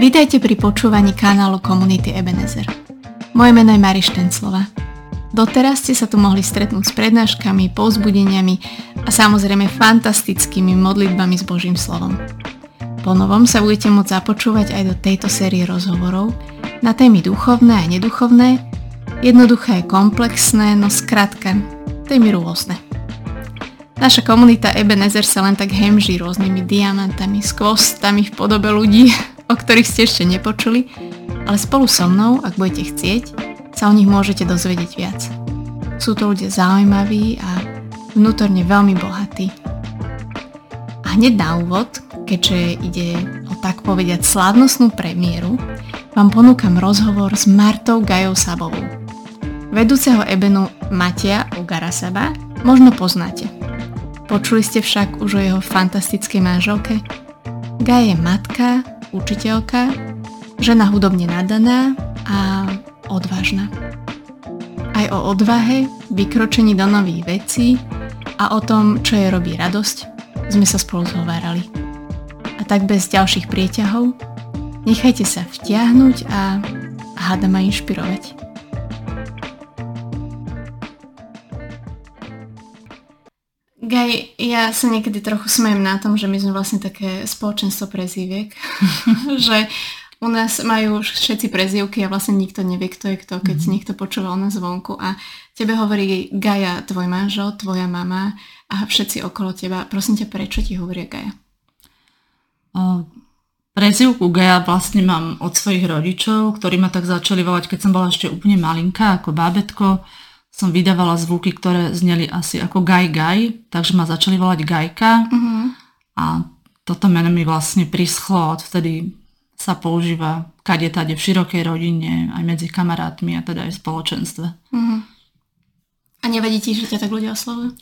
Vítajte pri počúvaní kanálu komunity Ebenezer. Moje meno je Mari Štenclova. Doteraz ste sa tu mohli stretnúť s prednáškami, povzbudeniami a samozrejme fantastickými modlitbami s Božím slovom. Po novom sa budete môcť započúvať aj do tejto série rozhovorov na témy duchovné a neduchovné, jednoduché a komplexné, no skrátka, témy rôzne. Naša komunita Ebenezer sa len tak hemží rôznymi diamantami, skvostami v podobe ľudí, o ktorých ste ešte nepočuli, ale spolu so mnou, ak budete chcieť, sa o nich môžete dozvedieť viac. Sú to ľudia zaujímaví a vnútorne veľmi bohatí. A hneď na úvod, keďže ide o tak povediať slávnostnú premiéru, vám ponúkam rozhovor s Martou Gajou Sabovou. Vedúceho Ebenu Matia Ugarasaba možno poznáte. Počuli ste však už o jeho fantastickej manželke? Gaja je matka, učiteľka, žena hudobne nadaná a odvážna. Aj o odvahe, vykročení do nových vecí a o tom, čo jej robí radosť, sme sa spolu zhovárali. A tak bez ďalších prieťahov, nechajte sa vtiahnuť a háda ma inšpirovať. Gaj, ja sa niekedy trochu smejem na tom, že my sme vlastne také spoločenstvo prezýviek, že u nás majú už všetci prezývky a vlastne nikto nevie, kto je kto, keď mm-hmm. niekto počúva o nás zvonku a tebe hovorí Gaja, tvoj manžel, tvoja mama a všetci okolo teba. Prosím ťa, prečo ti hovoria Gaja? O, prezývku Gaja vlastne mám od svojich rodičov, ktorí ma tak začali volať, keď som bola ešte úplne malinká, ako bábetko som vydávala zvuky, ktoré zneli asi ako gaj gaj, takže ma začali volať Gajka uh-huh. a toto meno mi vlastne prischlo, odvtedy sa používa kade tade v širokej rodine, aj medzi kamarátmi a teda aj v spoločenstve. Uh-huh. A nevadí ti, že ťa tak ľudia oslovujú?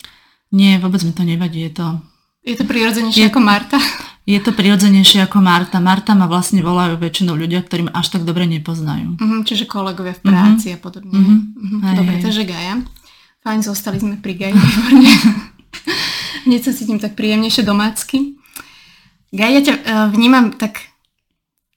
Nie, vôbec mi to nevadí, je to... Je to prirodzenejšie je... ako Marta? Je to prirodzenejšie ako Marta. Marta ma vlastne volajú väčšinou ľudia, ktorí ma až tak dobre nepoznajú. Uh-huh, čiže kolegovia v práci uh-huh. a podobne. Uh-huh. Hej, dobre, hej. takže Gaja. Fajn, zostali sme pri Gaji. Hneď sa cítim tak príjemnejšie domácky. Gaja, ja ťa uh, vnímam tak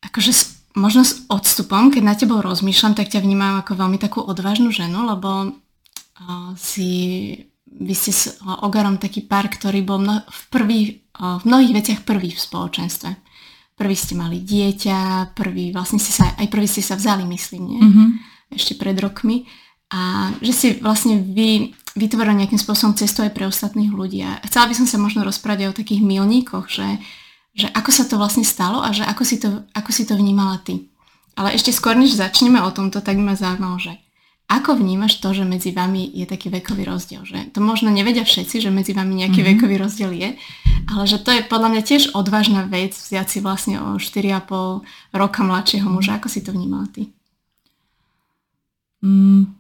akože možno s odstupom, keď na tebou rozmýšľam, tak ťa vnímam ako veľmi takú odvážnu ženu, lebo uh, si vy ste s Ogarom taký pár, ktorý bol mno, v, prvý, v mnohých veciach prvý v spoločenstve. Prvý ste mali dieťa, prvý, vlastne ste sa, aj prvý ste sa vzali, myslím, nie? Mm-hmm. Ešte pred rokmi. A že si vlastne vy vytvorili nejakým spôsobom cestu aj pre ostatných ľudí. A chcela by som sa možno rozprávať aj o takých milníkoch, že, že ako sa to vlastne stalo a že ako si to, ako si to vnímala ty. Ale ešte skôr, než začneme o tomto, tak ma zaujímalo, že ako vnímaš to, že medzi vami je taký vekový rozdiel? Že to možno nevedia všetci, že medzi vami nejaký mm-hmm. vekový rozdiel je, ale že to je podľa mňa tiež odvážna vec vziať si vlastne o 4,5 roka mladšieho muža. Ako si to vnímala ty? Mm,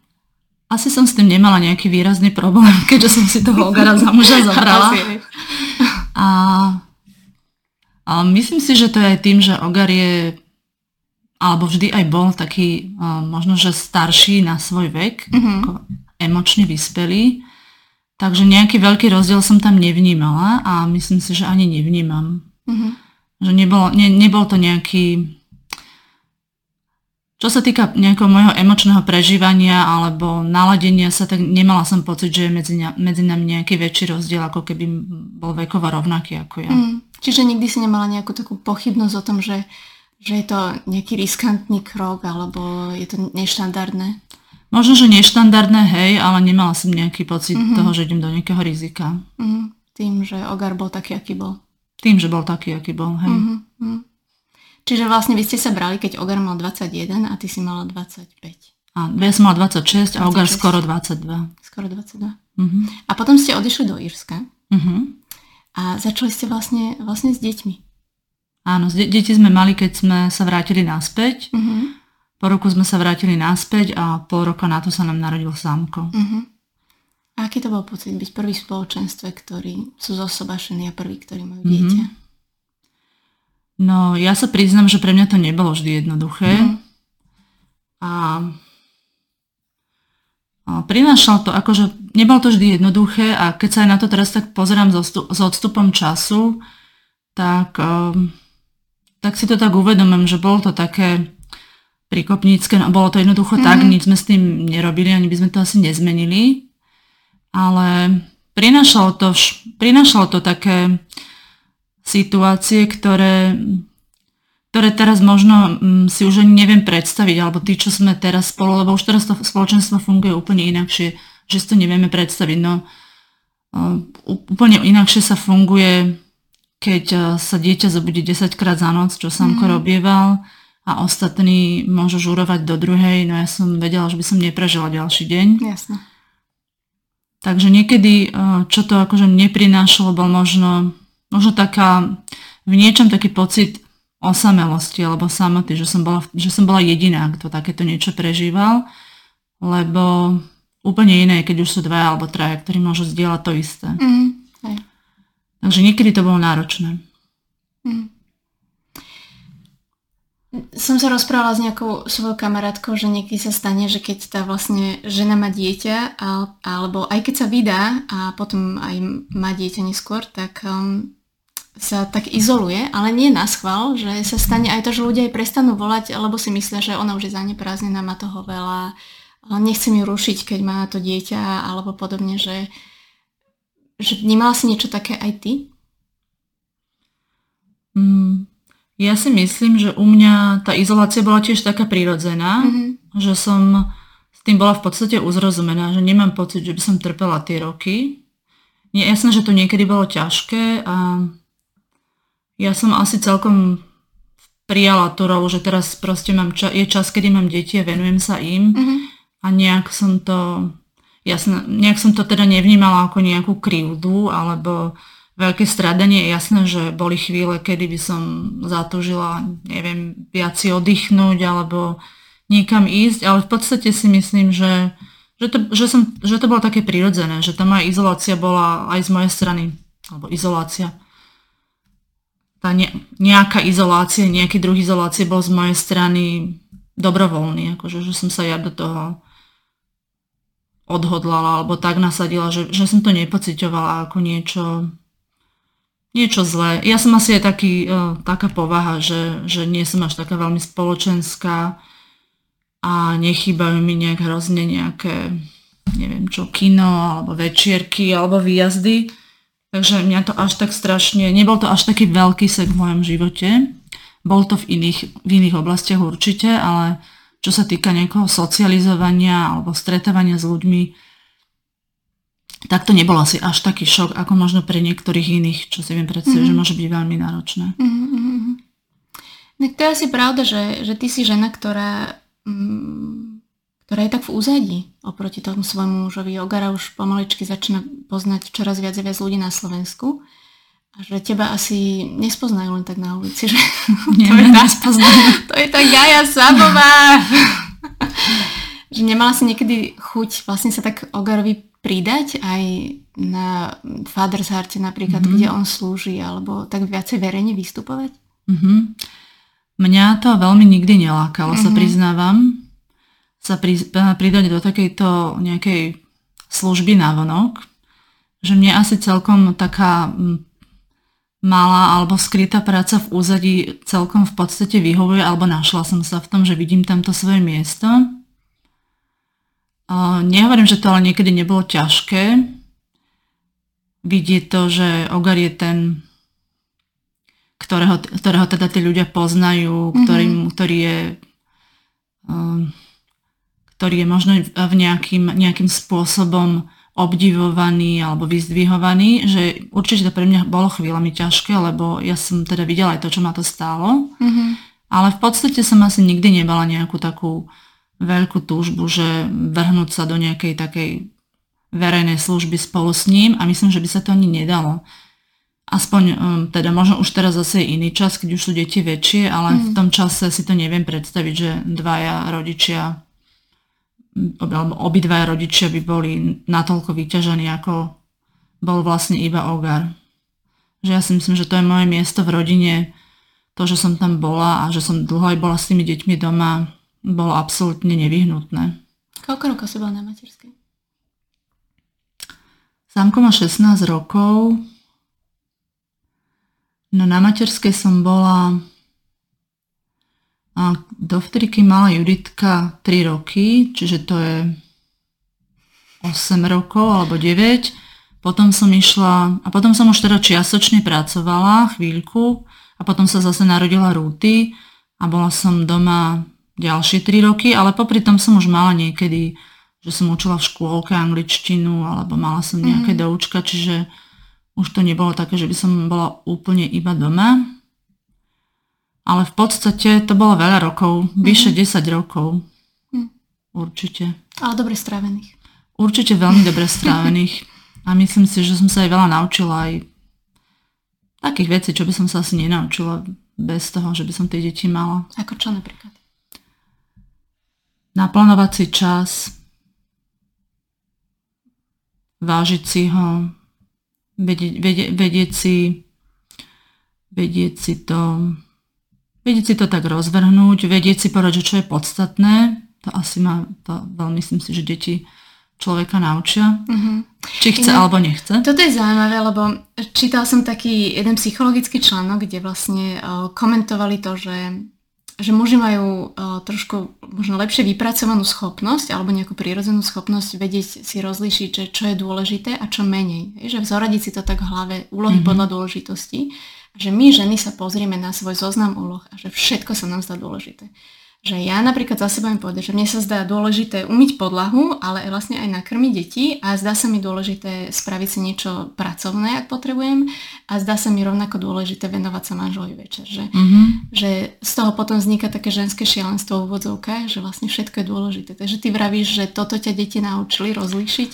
asi som s tým nemala nejaký výrazný problém, keďže som si toho Ogara za muža zobrala. a, a myslím si, že to je aj tým, že Ogar je alebo vždy aj bol taký uh, možno, že starší na svoj vek, mm-hmm. ako emočne vyspelý. Takže nejaký veľký rozdiel som tam nevnímala a myslím si, že ani nevnímam. Mm-hmm. Že nebolo, ne, nebol to nejaký... Čo sa týka nejakého môjho emočného prežívania alebo naladenia sa, tak nemala som pocit, že je medzi, medzi nami nejaký väčší rozdiel, ako keby bol vekovo rovnaký ako ja. Mm. Čiže nikdy si nemala nejakú takú pochybnosť o tom, že že je to nejaký riskantný krok, alebo je to neštandardné? Možno, že neštandardné, hej, ale nemala som nejaký pocit mm-hmm. toho, že idem do nejakého rizika. Mm-hmm. Tým, že Ogar bol taký, aký bol. Tým, že bol taký, aký bol, hej. Mm-hmm. Čiže vlastne vy ste sa brali, keď Ogar mal 21 a ty si mala 25. A ja som mala 26, 26 a Ogar skoro 22. Skoro 22. Mm-hmm. A potom ste odišli do Írska. Mm-hmm. A začali ste vlastne, vlastne s deťmi. Áno, deti sme mali, keď sme sa vrátili naspäť. Uh-huh. Po roku sme sa vrátili naspäť a pol roka na to sa nám narodil samko. Uh-huh. A aký to bol pocit byť prvý v spoločenstve, ktorí sú zosobašení a prvý, ktorí majú mhm. dieťa? Uh-huh. No, ja sa priznam, že pre mňa to nebolo vždy jednoduché. Uh-huh. A, a prinášal to, akože nebolo to vždy jednoduché a keď sa aj na to teraz tak pozerám s odstupom času, tak um, tak si to tak uvedomím, že bolo to také prikopnícke, no bolo to jednoducho mm-hmm. tak, mhm. nič sme s tým nerobili, ani by sme to asi nezmenili, ale prinašalo to, prinašalo to také situácie, ktoré, ktoré teraz možno mm, si už ani neviem predstaviť, alebo tí, čo sme teraz spolu, lebo už teraz to spoločenstvo funguje úplne inakšie, že si to nevieme predstaviť. No, úplne inakšie sa funguje, keď sa dieťa zobudí 10 krát za noc, čo Samko mm. robieval, a ostatní môžu žurovať do druhej, no ja som vedela, že by som neprežila ďalší deň. Jasne. Takže niekedy, eh, čo to akože neprinášalo, bol možno, možno taká, v niečom taký pocit osamelosti alebo samoty, že som bola, že som bola jediná, kto takéto niečo prežíval, lebo úplne iné, keď už sú dvaja alebo traja, ktorí môžu zdieľať to isté. Mm, Takže niekedy to bolo náročné. Mm som sa rozprávala s nejakou svojou kamarátkou, že niekedy sa stane, že keď tá vlastne žena má dieťa, alebo aj keď sa vydá a potom aj má dieťa neskôr, tak um, sa tak izoluje, ale nie na schvál, že sa stane aj to, že ľudia aj prestanú volať, alebo si myslia, že ona už je zaneprázdnená, má toho veľa, nechcem ju rušiť, keď má to dieťa, alebo podobne, že, že vnímala si niečo také aj ty? Mm, ja si myslím, že u mňa tá izolácia bola tiež taká prirodzená, mm-hmm. že som s tým bola v podstate uzrozumená, že nemám pocit, že by som trpela tie roky. Je jasné, že to niekedy bolo ťažké a ja som asi celkom prijala tú rolu, že teraz proste mám ča- je čas, kedy mám deti a venujem sa im mm-hmm. a nejak som to jasné, nejak som to teda nevnímala ako nejakú krivdu alebo veľké stradanie. Je jasné, že boli chvíle, kedy by som zatúžila, neviem, viac si oddychnúť alebo niekam ísť, ale v podstate si myslím, že, že, to, že, som, že to bolo také prirodzené, že tá moja izolácia bola aj z mojej strany, alebo izolácia. Tá ne, nejaká izolácia, nejaký druh izolácie bol z mojej strany dobrovoľný, akože, že som sa ja do toho odhodlala alebo tak nasadila, že, že som to nepocitovala ako niečo niečo zlé. Ja som asi aj taký, uh, taká povaha, že, že nie som až taká veľmi spoločenská a nechýbajú mi nejak hrozne nejaké, neviem čo, kino alebo večierky alebo výjazdy. Takže mňa to až tak strašne, nebol to až taký veľký sek v mojom živote. Bol to v iných, v iných oblastiach určite, ale čo sa týka nejakého socializovania alebo stretávania s ľuďmi, tak to nebol asi až taký šok, ako možno pre niektorých iných, čo si viem predstaviť, mm-hmm. že môže byť veľmi náročné. Mm-hmm. No to je asi pravda, že, že ty si žena, ktorá, mm, ktorá je tak v úzadí oproti tomu svojmu mužovi. Ogara už pomaličky začína poznať čoraz viac a viac ľudí na Slovensku. Že teba asi nespoznajú len tak na ulici, že Nie, to, je tá, to je tá Gaja Sabová. že nemala si niekedy chuť vlastne sa tak Ogarovi pridať aj na Father's Hearte napríklad, mm-hmm. kde on slúži, alebo tak viacej verejne vystupovať? Mm-hmm. Mňa to veľmi nikdy nelákalo, mm-hmm. sa mhm. priznávam, sa pri, pridať do takejto nejakej služby na vonok, že mne asi celkom taká malá alebo skrytá práca v úzadí celkom v podstate vyhovuje, alebo našla som sa v tom, že vidím tamto svoje miesto Nehovorím, že to ale niekedy nebolo ťažké. Vidieť to, že Ogar je ten, ktorého, ktorého teda tí ľudia poznajú, mm-hmm. ktorý, ktorý je ktorý je možno v nejakým, nejakým spôsobom obdivovaný alebo vyzdvihovaný, že určite to pre mňa bolo chvíľami ťažké, lebo ja som teda videla aj to, čo ma to stálo, mm-hmm. ale v podstate som asi nikdy nebala nejakú takú veľkú túžbu, že vrhnúť sa do nejakej takej verejnej služby spolu s ním a myslím, že by sa to ani nedalo. Aspoň um, teda možno už teraz zase je iný čas, keď už sú deti väčšie, ale mm. v tom čase si to neviem predstaviť, že dvaja rodičia alebo obidvaja rodičia by boli natoľko vyťažení, ako bol vlastne iba Ogar. Že ja si myslím, že to je moje miesto v rodine, to, že som tam bola a že som dlho aj bola s tými deťmi doma, bolo absolútne nevyhnutné. Koľko rokov si bola na materskej? Sámko má 16 rokov. No na materskej som bola A dovtedy, keď mala Juditka 3 roky, čiže to je 8 rokov alebo 9, potom som išla, a potom som už teda čiastočne pracovala chvíľku a potom sa zase narodila Rúty a bola som doma ďalšie 3 roky, ale popri tom som už mala niekedy, že som učila v škôlke angličtinu alebo mala som nejaké mm-hmm. doučka, čiže už to nebolo také, že by som bola úplne iba doma. Ale v podstate to bolo veľa rokov, vyše mm-hmm. 10 rokov. Mm. Určite. Ale dobre strávených. Určite veľmi dobre strávených. A myslím si, že som sa aj veľa naučila aj takých vecí, čo by som sa asi nenaučila bez toho, že by som tie deti mala. Ako čo napríklad? Naplánovať si čas, vážiť si ho, vedieť, vedieť, vedieť si vedieť si to vedieť si to tak rozvrhnúť, vedieť si povedať, že čo je podstatné, to asi má, to veľmi myslím si, že deti človeka naučia. Mm-hmm. Či chce Inak, alebo nechce. Toto je zaujímavé, lebo čítal som taký jeden psychologický článok, kde vlastne uh, komentovali to, že, že muži majú uh, trošku možno lepšie vypracovanú schopnosť alebo nejakú prírodzenú schopnosť vedieť si rozlíšiť, že čo je dôležité a čo menej. Je, že vzoradiť si to tak v hlave, úlohy mm-hmm. podľa dôležitosti. Že my ženy sa pozrieme na svoj zoznam úloh a že všetko sa nám zdá dôležité že ja napríklad za seba im povedať, že mne sa zdá dôležité umyť podlahu, ale vlastne aj nakrmiť deti a zdá sa mi dôležité spraviť si niečo pracovné, ak potrebujem a zdá sa mi rovnako dôležité venovať sa manželovi večer. Že, mm-hmm. že z toho potom vzniká také ženské šialenstvo v úvodzovkách, že vlastne všetko je dôležité. Takže ty vravíš, že toto ťa deti naučili rozlíšiť?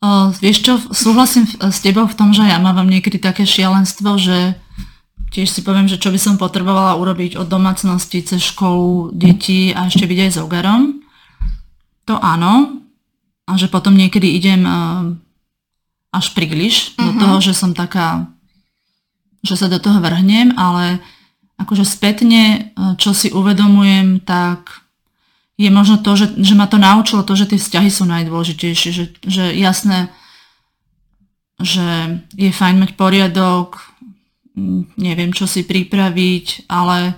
O, vieš čo, súhlasím s tebou v tom, že ja mám niekedy také šialenstvo, že Tiež si poviem, že čo by som potrebovala urobiť od domácnosti cez školu, detí a ešte byť aj s ogarom. To áno. A že potom niekedy idem uh, až príliš uh-huh. do mhm. toho, že som taká, že sa do toho vrhnem, ale akože spätne, uh, čo si uvedomujem, tak je možno to, že, že ma to naučilo to, že tie vzťahy sú najdôležitejšie, že, že jasné, že je fajn mať poriadok, neviem, čo si pripraviť, ale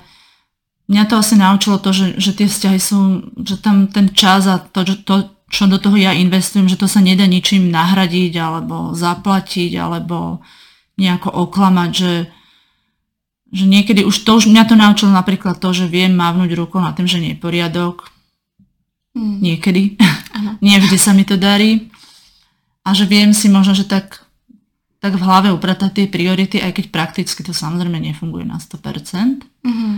mňa to asi naučilo to, že, že tie vzťahy sú, že tam ten čas a to, to, čo do toho ja investujem, že to sa nedá ničím nahradiť alebo zaplatiť alebo nejako oklamať, že, že niekedy už to už mňa to naučilo napríklad to, že viem mávnuť rukou na tým, že nie je poriadok. Mm. Niekedy. Nie vždy sa mi to darí. A že viem si možno, že tak tak v hlave upratať tie priority, aj keď prakticky to samozrejme nefunguje na 100%. Mm-hmm.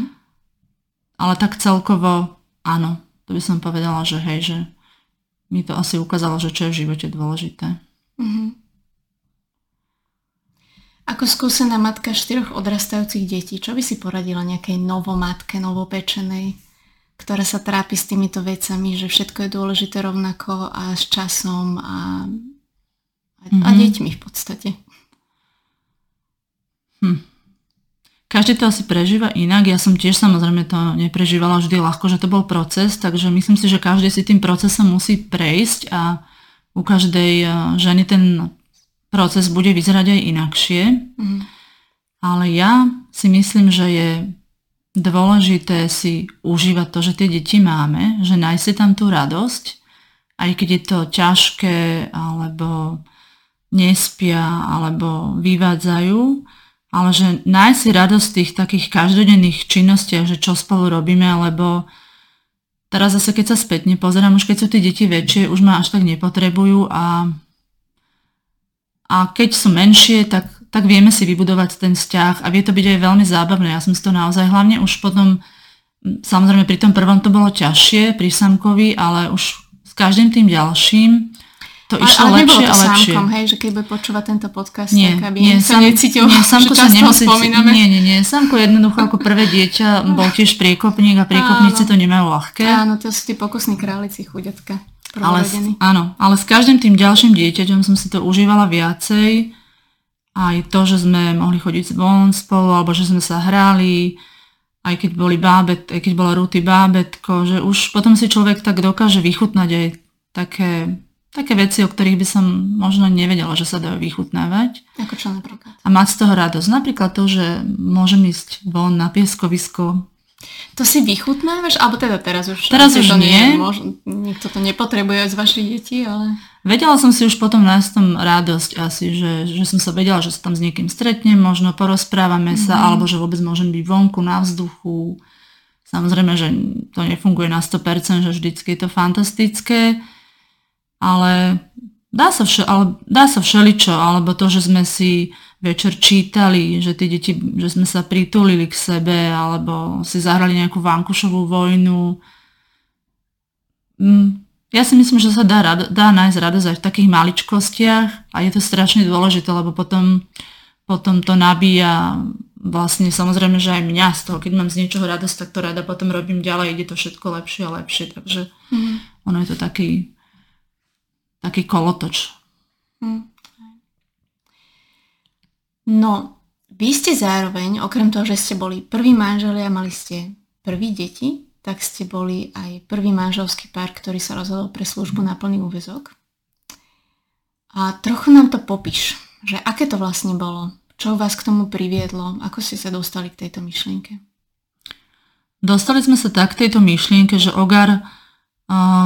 Ale tak celkovo áno, to by som povedala, že hej, že mi to asi ukázalo, že čo je v živote dôležité. Mm-hmm. Ako skúsená matka štyroch odrastajúcich detí, čo by si poradila nejakej novomatke, novopečenej, ktorá sa trápi s týmito vecami, že všetko je dôležité rovnako a s časom a, mm-hmm. a mhm. deťmi v podstate? Hm. Každý to asi prežíva inak. Ja som tiež samozrejme to neprežívala vždy ľahko, že to bol proces, takže myslím si, že každý si tým procesom musí prejsť a u každej eh, ženy ten proces bude vyzerať aj inakšie. Mm. Ale ja si myslím, že je dôležité si užívať to, že tie deti máme, že nájsť si tam tú radosť, aj keď je to ťažké, alebo nespia, alebo vyvádzajú, ale že nájsť si radosť v tých takých každodenných činnostiach, že čo spolu robíme, lebo teraz zase keď sa spätne pozerám, už keď sú tie deti väčšie, už ma až tak nepotrebujú a, a keď sú menšie, tak, tak vieme si vybudovať ten vzťah a vie to byť aj veľmi zábavné. Ja som si to naozaj hlavne už potom, samozrejme pri tom prvom to bolo ťažšie, pri Samkovi, ale už s každým tým ďalším to išlo ale lepšie a lepšie. Sámkom, hej, že keď bude počúvať tento podcast, nie, tak aby nie, sa necítil, nie, Samko sa nemusí, nie, nie, nie. Samko jednoducho ako prvé dieťa bol tiež priekopník a priekopníci to nemajú ľahké. Áno, to sú tí pokusní králici, chuďatka. Ale, áno, ale s každým tým ďalším dieťaťom som si to užívala viacej. Aj to, že sme mohli chodiť von spolu, alebo že sme sa hrali, aj keď boli bábet, aj keď bola Ruty bábetko, že už potom si človek tak dokáže vychutnať aj také také veci, o ktorých by som možno nevedela, že sa dajú vychutnávať. Ako čo napríklad? A mať z toho radosť. Napríklad to, že môžem ísť von na pieskovisko To si vychutnávaš? Alebo teda teraz už? Teraz už to nie. nie možno, nikto to nepotrebuje z vašich detí, ale... Vedela som si už potom nájsť tom radosť asi, že, že som sa vedela, že sa tam s niekým stretnem, možno porozprávame sa, mm-hmm. alebo že vôbec môžem byť vonku na vzduchu. Samozrejme, že to nefunguje na 100%, že vždycky je to fantastické, ale dá sa, vše, ale dá sa všeličo, alebo to, že sme si večer čítali, že tie deti, že sme sa pritulili k sebe, alebo si zahrali nejakú vankušovú vojnu. Mm, ja si myslím, že sa dá, dá nájsť radosť aj v takých maličkostiach a je to strašne dôležité, lebo potom, potom to nabíja vlastne samozrejme, že aj mňa z toho, keď mám z niečoho radosť, tak to rada potom robím ďalej, ide to všetko lepšie a lepšie, takže mm. ono je to taký, taký kolotoč. Mm. No, vy ste zároveň, okrem toho, že ste boli prvý manželia, mali ste prvý deti, tak ste boli aj prvý manželský pár, ktorý sa rozhodol pre službu na plný úvezok. A trochu nám to popíš, že aké to vlastne bolo, čo vás k tomu priviedlo, ako ste sa dostali k tejto myšlienke. Dostali sme sa tak k tejto myšlienke, že Ogar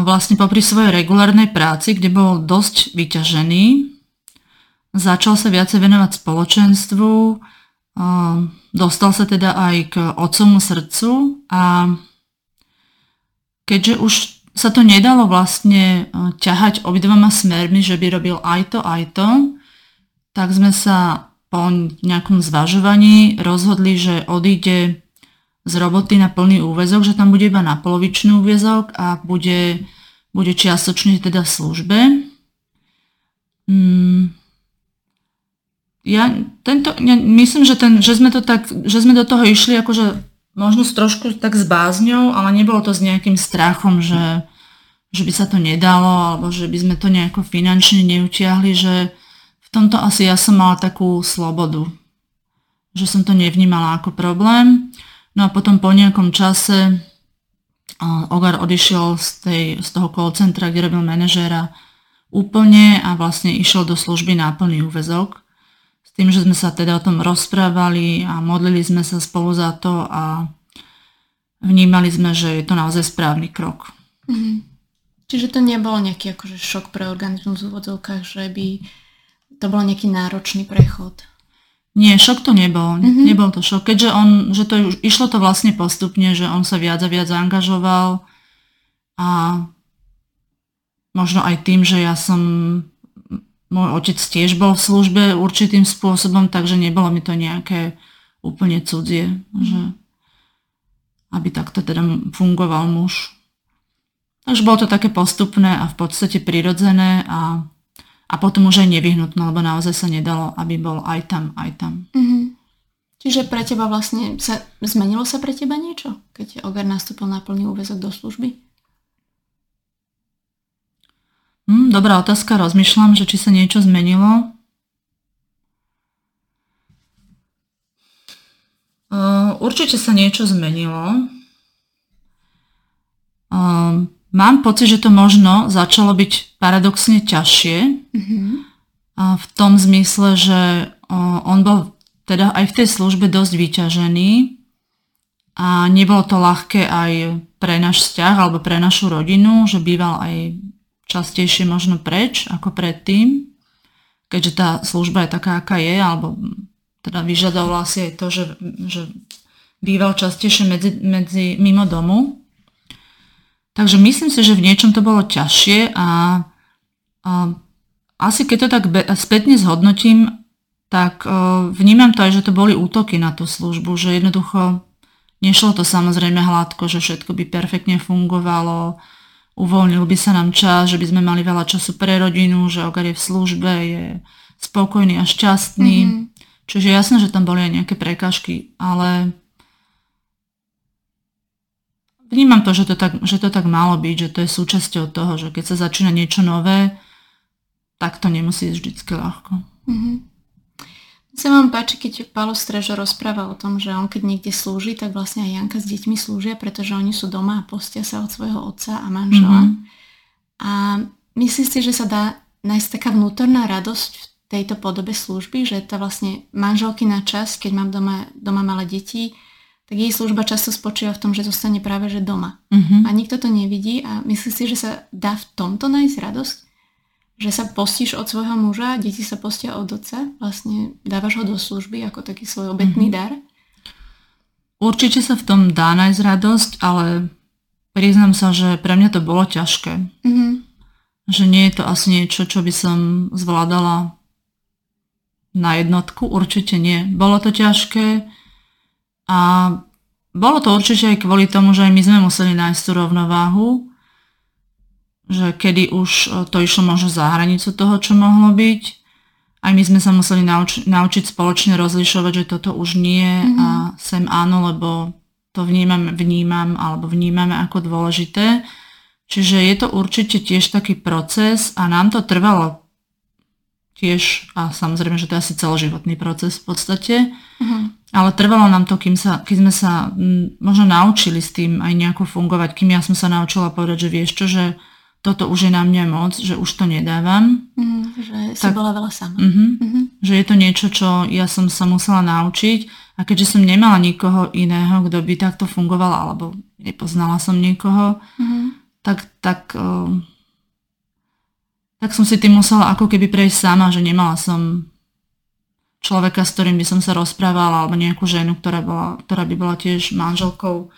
vlastne popri svojej regulárnej práci, kde bol dosť vyťažený, Začal sa viacej venovať spoločenstvu, dostal sa teda aj k otcomu srdcu a keďže už sa to nedalo vlastne ťahať obidvoma smermi, že by robil aj to, aj to, tak sme sa po nejakom zvažovaní rozhodli, že odíde z roboty na plný úvezok, že tam bude iba na polovičný úvezok a bude, bude čiastočne teda v službe. Mm, ja, tento, ja myslím, že, ten, že, sme to tak, že sme do toho išli akože možno s trošku tak s bázňou, ale nebolo to s nejakým strachom, že, že by sa to nedalo, alebo že by sme to nejako finančne neutiahli, že v tomto asi ja som mala takú slobodu, že som to nevnímala ako problém. No a potom po nejakom čase Ogar odišiel z, tej, z toho call centra, kde robil manažéra úplne a vlastne išiel do služby na plný úvezok tým, že sme sa teda o tom rozprávali a modlili sme sa spolu za to a vnímali sme, že je to naozaj správny krok. Mm-hmm. Čiže to nebolo nejaký akože šok pre organizmus v úvodzovkách, že by to bol nejaký náročný prechod? Nie, šok to nebol. Mm-hmm. Nebol to šok, keďže on, že to išlo to vlastne postupne, že on sa viac a viac zaangažoval a možno aj tým, že ja som môj otec tiež bol v službe určitým spôsobom, takže nebolo mi to nejaké úplne cudzie, že aby takto teda fungoval muž. Takže bolo to také postupné a v podstate prirodzené a, a potom už aj nevyhnutné, lebo naozaj sa nedalo, aby bol aj tam, aj tam. Mm-hmm. Čiže pre teba vlastne sa, zmenilo sa pre teba niečo, keď Ogar nastúpil na plný úvezok do služby? Hm, dobrá otázka, rozmýšľam, že či sa niečo zmenilo. Uh, určite sa niečo zmenilo. Uh, mám pocit, že to možno začalo byť paradoxne ťažšie. Mm-hmm. Uh, v tom zmysle, že on bol teda aj v tej službe dosť vyťažený a nebolo to ľahké aj pre náš vzťah alebo pre našu rodinu, že býval aj častejšie možno preč ako predtým, keďže tá služba je taká, aká je, alebo teda vyžadovala si aj to, že, že býval častejšie medzi, medzi, mimo domu. Takže myslím si, že v niečom to bolo ťažšie a, a asi keď to tak spätne zhodnotím, tak uh, vnímam to aj, že to boli útoky na tú službu, že jednoducho nešlo to samozrejme hladko, že všetko by perfektne fungovalo, uvoľnil by sa nám čas, že by sme mali veľa času pre rodinu, že Ogar je v službe, je spokojný a šťastný. Mm-hmm. Čiže jasné, že tam boli aj nejaké prekážky, ale vnímam to že, to, tak, že to tak malo byť, že to je súčasťou toho, že keď sa začína niečo nové, tak to nemusí ísť vždy ľahko. Mm-hmm sa vám páči, keď Pálo Strežo rozpráva o tom, že on keď niekde slúži, tak vlastne aj Janka s deťmi slúžia, pretože oni sú doma a postia sa od svojho otca a manžela. Mm-hmm. A myslíš si, že sa dá nájsť taká vnútorná radosť v tejto podobe služby, že tá vlastne manželky na čas, keď mám doma, doma malé deti, tak jej služba často spočíva v tom, že zostane práve že doma. Uh-huh. A nikto to nevidí a myslí si, že sa dá v tomto nájsť radosť? Že sa postíš od svojho muža, deti sa postia od otca, vlastne dávaš ho do služby ako taký svoj obetný uh-huh. dar? Určite sa v tom dá nájsť radosť, ale priznám sa, že pre mňa to bolo ťažké. Uh-huh. Že nie je to asi niečo, čo by som zvládala na jednotku, určite nie. Bolo to ťažké, a bolo to určite aj kvôli tomu, že aj my sme museli nájsť tú rovnováhu, že kedy už e, to išlo možno za hranicu toho, čo mohlo byť. Aj my sme sa museli nauč- naučiť spoločne rozlišovať, že toto už nie mm-hmm. a sem áno, lebo to vnímam, vnímam alebo vnímame ako dôležité. Čiže je to určite tiež taký proces a nám to trvalo tiež, a samozrejme, že to je asi celoživotný proces v podstate, uh-huh. ale trvalo nám to, kým, sa, kým sme sa m, možno naučili s tým aj nejako fungovať, kým ja som sa naučila povedať, že vieš čo, že toto už je na mňa moc, že už to nedávam. Uh-huh. že si tak, bola veľa sama. Uh-huh. Uh-huh. Že je to niečo, čo ja som sa musela naučiť a keďže som nemala nikoho iného, kto by takto fungoval, alebo nepoznala som niekoho, uh-huh. tak, tak uh, tak som si tým musela ako keby prejsť sama, že nemala som človeka, s ktorým by som sa rozprávala, alebo nejakú ženu, ktorá, bola, ktorá by bola tiež manželkou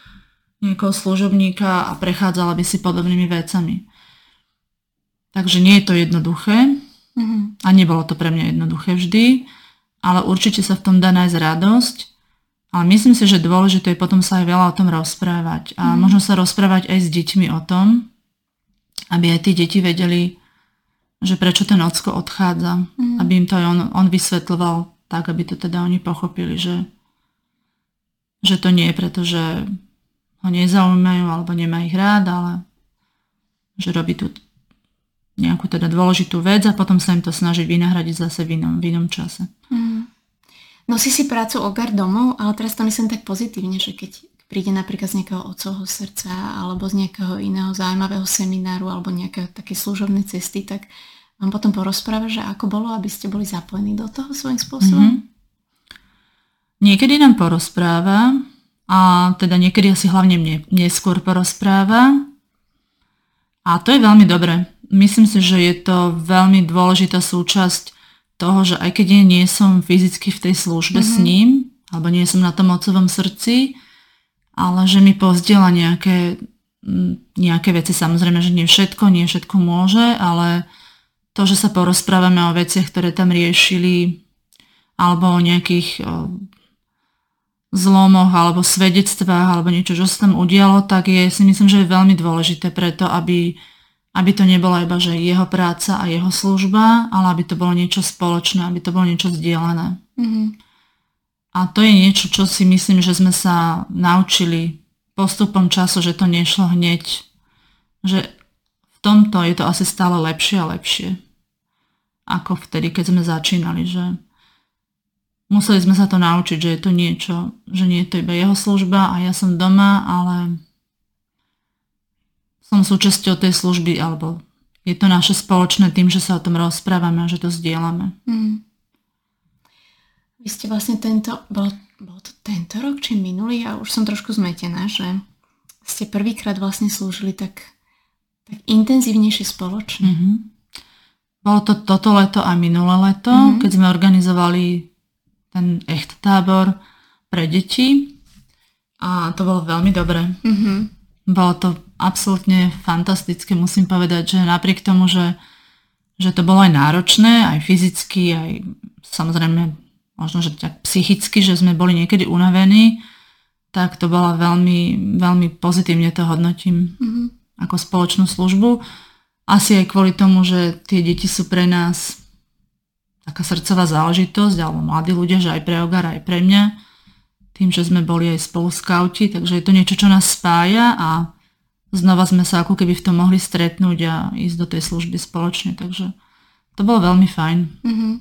nejakého služobníka a prechádzala by si podobnými vecami. Takže nie je to jednoduché mm-hmm. a nebolo to pre mňa jednoduché vždy, ale určite sa v tom dá nájsť radosť. Ale myslím si, že dôležité je potom sa aj veľa o tom rozprávať. A mm. možno sa rozprávať aj s deťmi o tom, aby aj tí deti vedeli, že prečo ten ocko odchádza, mm. aby im to aj on, on vysvetľoval tak, aby to teda oni pochopili, že, že to nie je preto, že ho nezaujímajú alebo nemá ich rád, ale že robí tu nejakú teda dôležitú vec a potom sa im to snaží vynahradiť zase v inom, v inom čase. Mm. Nosí si prácu ogar domov, ale teraz to myslím tak pozitívne, že keď príde napríklad z nejakého otcovho srdca alebo z nejakého iného zaujímavého semináru alebo nejaké také služobné cesty, tak vám potom porozpráva, že ako bolo, aby ste boli zapojení do toho svojím spôsobom? Mm-hmm. Niekedy nám porozpráva a teda niekedy asi hlavne mne neskôr porozpráva a to je veľmi dobré. Myslím si, že je to veľmi dôležitá súčasť toho, že aj keď ja nie som fyzicky v tej službe mm-hmm. s ním, alebo nie som na tom ocovom srdci, ale že mi pozdiela nejaké, nejaké veci. Samozrejme, že nie všetko, nie všetko môže, ale to, že sa porozprávame o veciach, ktoré tam riešili, alebo o nejakých zlomoch, alebo svedectvách, alebo niečo, čo sa tam udialo, tak je, si myslím, že je veľmi dôležité preto, aby, aby to nebola iba, že jeho práca a jeho služba, ale aby to bolo niečo spoločné, aby to bolo niečo zdieľané. Mm-hmm. A to je niečo, čo si myslím, že sme sa naučili postupom času, že to nešlo hneď. Že v tomto je to asi stále lepšie a lepšie. Ako vtedy, keď sme začínali, že museli sme sa to naučiť, že je to niečo, že nie je to iba jeho služba a ja som doma, ale som súčasťou tej služby, alebo je to naše spoločné tým, že sa o tom rozprávame a že to zdieľame. Mm. Vy ste vlastne tento, bol, bol to tento rok či minulý, ja už som trošku zmetená, že ste prvýkrát vlastne slúžili tak, tak intenzívnejšie spoločne. Mm-hmm. Bolo to toto leto a minulé leto, mm-hmm. keď sme organizovali ten echt tábor pre deti a to bolo veľmi dobré. Mm-hmm. Bolo to absolútne fantastické, musím povedať, že napriek tomu, že, že to bolo aj náročné, aj fyzicky, aj samozrejme možno, že tak psychicky, že sme boli niekedy unavení, tak to bola veľmi, veľmi pozitívne to hodnotím mm-hmm. ako spoločnú službu. Asi aj kvôli tomu, že tie deti sú pre nás taká srdcová záležitosť, alebo mladí ľudia, že aj pre Ogar, aj pre mňa, tým, že sme boli aj spolu skauti, takže je to niečo, čo nás spája a znova sme sa ako keby v tom mohli stretnúť a ísť do tej služby spoločne, takže to bolo veľmi fajn. Mm-hmm.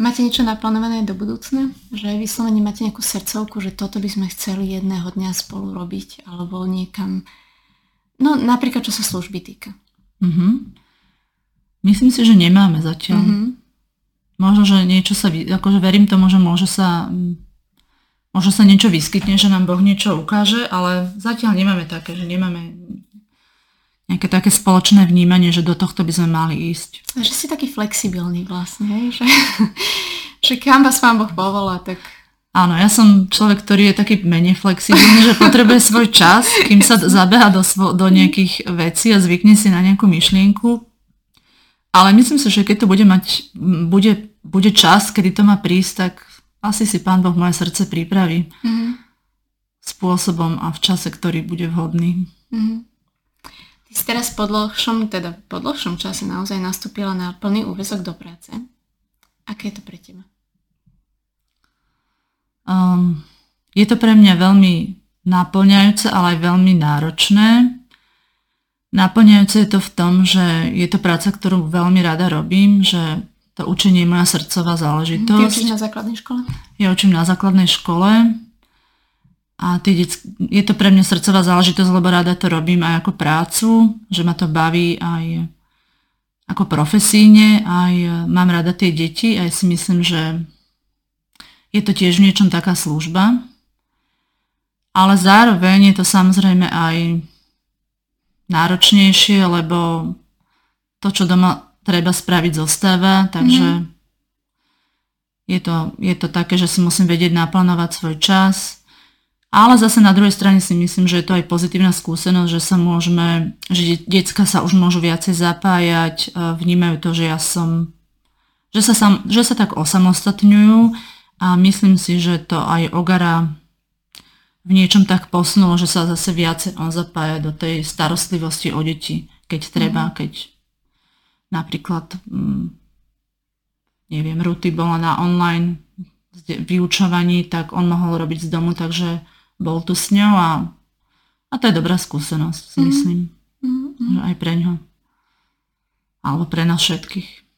Máte niečo naplánované do budúcna? Že aj vyslovene máte nejakú srdcovku, že toto by sme chceli jedného dňa spolu robiť, alebo niekam... No napríklad, čo sa služby týka. Mm-hmm. Myslím si, že nemáme zatiaľ. Mm-hmm. Možno, že niečo sa... Akože verím tomu, že môže sa mm, možno sa niečo vyskytne, že nám Boh niečo ukáže, ale zatiaľ nemáme také, že nemáme nejaké také spoločné vnímanie, že do tohto by sme mali ísť. Že si taký flexibilný vlastne, že, že kam vás pán Boh povolá, tak Áno, ja som človek, ktorý je taký menej flexibilný, že potrebuje svoj čas, kým sa zabeha do, svo- do nejakých vecí a zvykne si na nejakú myšlienku. Ale myslím si, že keď to bude mať, bude, bude čas, kedy to má prísť, tak asi si Pán Boh moje srdce pripraví mm-hmm. spôsobom a v čase, ktorý bude vhodný. Mm-hmm. Ty si teraz po dlhšom, teda po dlhšom čase naozaj nastúpila na plný úvezok do práce. Aké je to pre teba? Um, je to pre mňa veľmi naplňajúce, ale aj veľmi náročné. Naplňajúce je to v tom, že je to práca, ktorú veľmi rada robím, že to učenie je moja srdcová záležitosť. Ty učíš na základnej škole? Ja učím na základnej škole a detsk- je to pre mňa srdcová záležitosť, lebo rada to robím aj ako prácu, že ma to baví aj ako profesíne, aj mám rada tie deti, aj si myslím, že je to tiež v niečom taká služba, ale zároveň je to samozrejme aj náročnejšie, lebo to, čo doma treba spraviť, zostáva, takže mm-hmm. je, to, je to také, že si musím vedieť naplánovať svoj čas, ale zase na druhej strane si myslím, že je to aj pozitívna skúsenosť, že sa môžeme, že decka sa už môžu viacej zapájať, vnímajú to, že ja som, že sa, sam, že sa tak osamostatňujú a myslím si, že to aj Ogara v niečom tak posunulo, že sa zase viacej on zapája do tej starostlivosti o deti, keď treba, mm. keď napríklad mm, neviem, Ruty bola na online vyučovaní, tak on mohol robiť z domu, takže bol tu s ňou a, a to je dobrá skúsenosť, si mm. myslím. Mm. Že aj pre ňo. Alebo pre nás všetkých.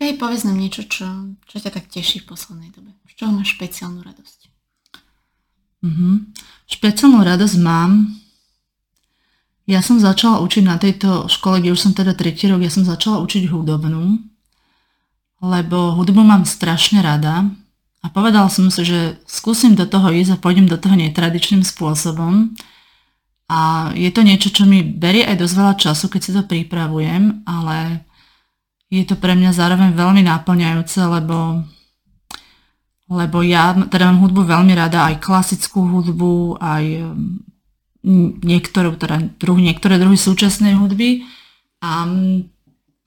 Hej, povedz nám niečo, čo, čo ťa tak teší v poslednej dobe. Z čoho máš špeciálnu radosť? Mm-hmm. Špeciálnu radosť mám. Ja som začala učiť na tejto škole, kde už som teda tretí rok, ja som začala učiť hudobnú, lebo hudbu mám strašne rada a povedala som si, že skúsim do toho ísť a pôjdem do toho netradičným spôsobom. A je to niečo, čo mi berie aj dosť veľa času, keď si to pripravujem, ale je to pre mňa zároveň veľmi náplňajúce, lebo, lebo ja teda mám hudbu veľmi rada, aj klasickú hudbu, aj niektoré, teda druh, niektoré druhy súčasnej hudby. A mm,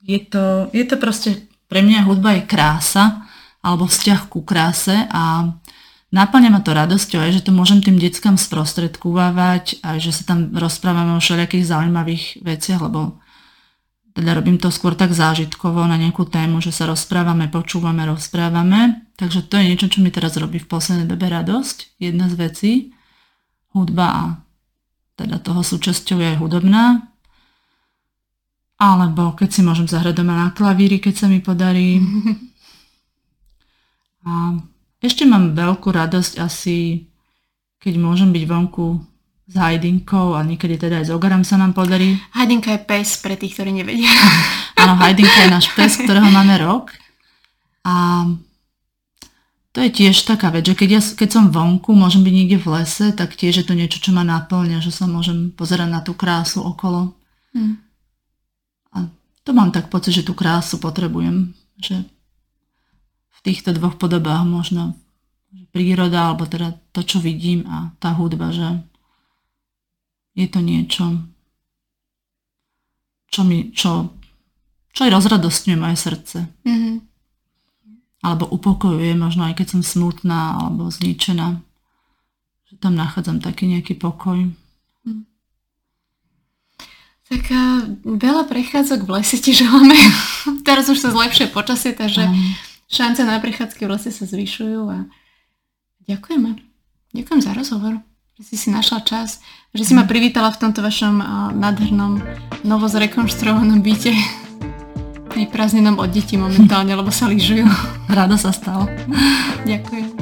je to, je to proste, pre mňa hudba je krása, alebo vzťah ku kráse a Náplňa ma to radosťou aj, že to môžem tým deckám sprostredkúvať, aj že sa tam rozprávame o všelijakých zaujímavých veciach, lebo teda robím to skôr tak zážitkovo na nejakú tému, že sa rozprávame, počúvame, rozprávame. Takže to je niečo, čo mi teraz robí v poslednej dobe radosť. Jedna z vecí. Hudba a teda toho súčasťou je hudobná. Alebo keď si môžem zahrať doma na klavíri, keď sa mi podarí. A ešte mám veľkú radosť asi, keď môžem byť vonku s Hajdinkou a niekedy teda aj s Ogarom sa nám podarí. Hajdinka je pes pre tých, ktorí nevedia. Áno, Hajdinka je náš pes, ktorého máme rok. A to je tiež taká vec, že keď, ja, keď som vonku, môžem byť niekde v lese, tak tiež je to niečo, čo ma naplňa, že sa môžem pozerať na tú krásu okolo. Hmm. A to mám tak pocit, že tú krásu potrebujem. Že v týchto dvoch podobách možno príroda, alebo teda to, čo vidím a tá hudba, že je to niečo, čo mi, čo, čo aj rozradostňuje moje srdce. Mm-hmm. Alebo upokojuje, možno aj keď som smutná alebo zničená. Že tam nachádzam taký nejaký pokoj. Mm. Tak a veľa prechádzok v lese ti želáme. Teraz už sa zlepšuje počasie, takže šance na prechádzky v lese sa zvyšujú a ďakujeme. Ďakujem za rozhovor že si si našla čas, že si ma privítala v tomto vašom nádhernom, novo zrekonštruovanom byte. Vyprázdnenom od detí momentálne, lebo sa lyžujú. Rada sa stalo. Ďakujem.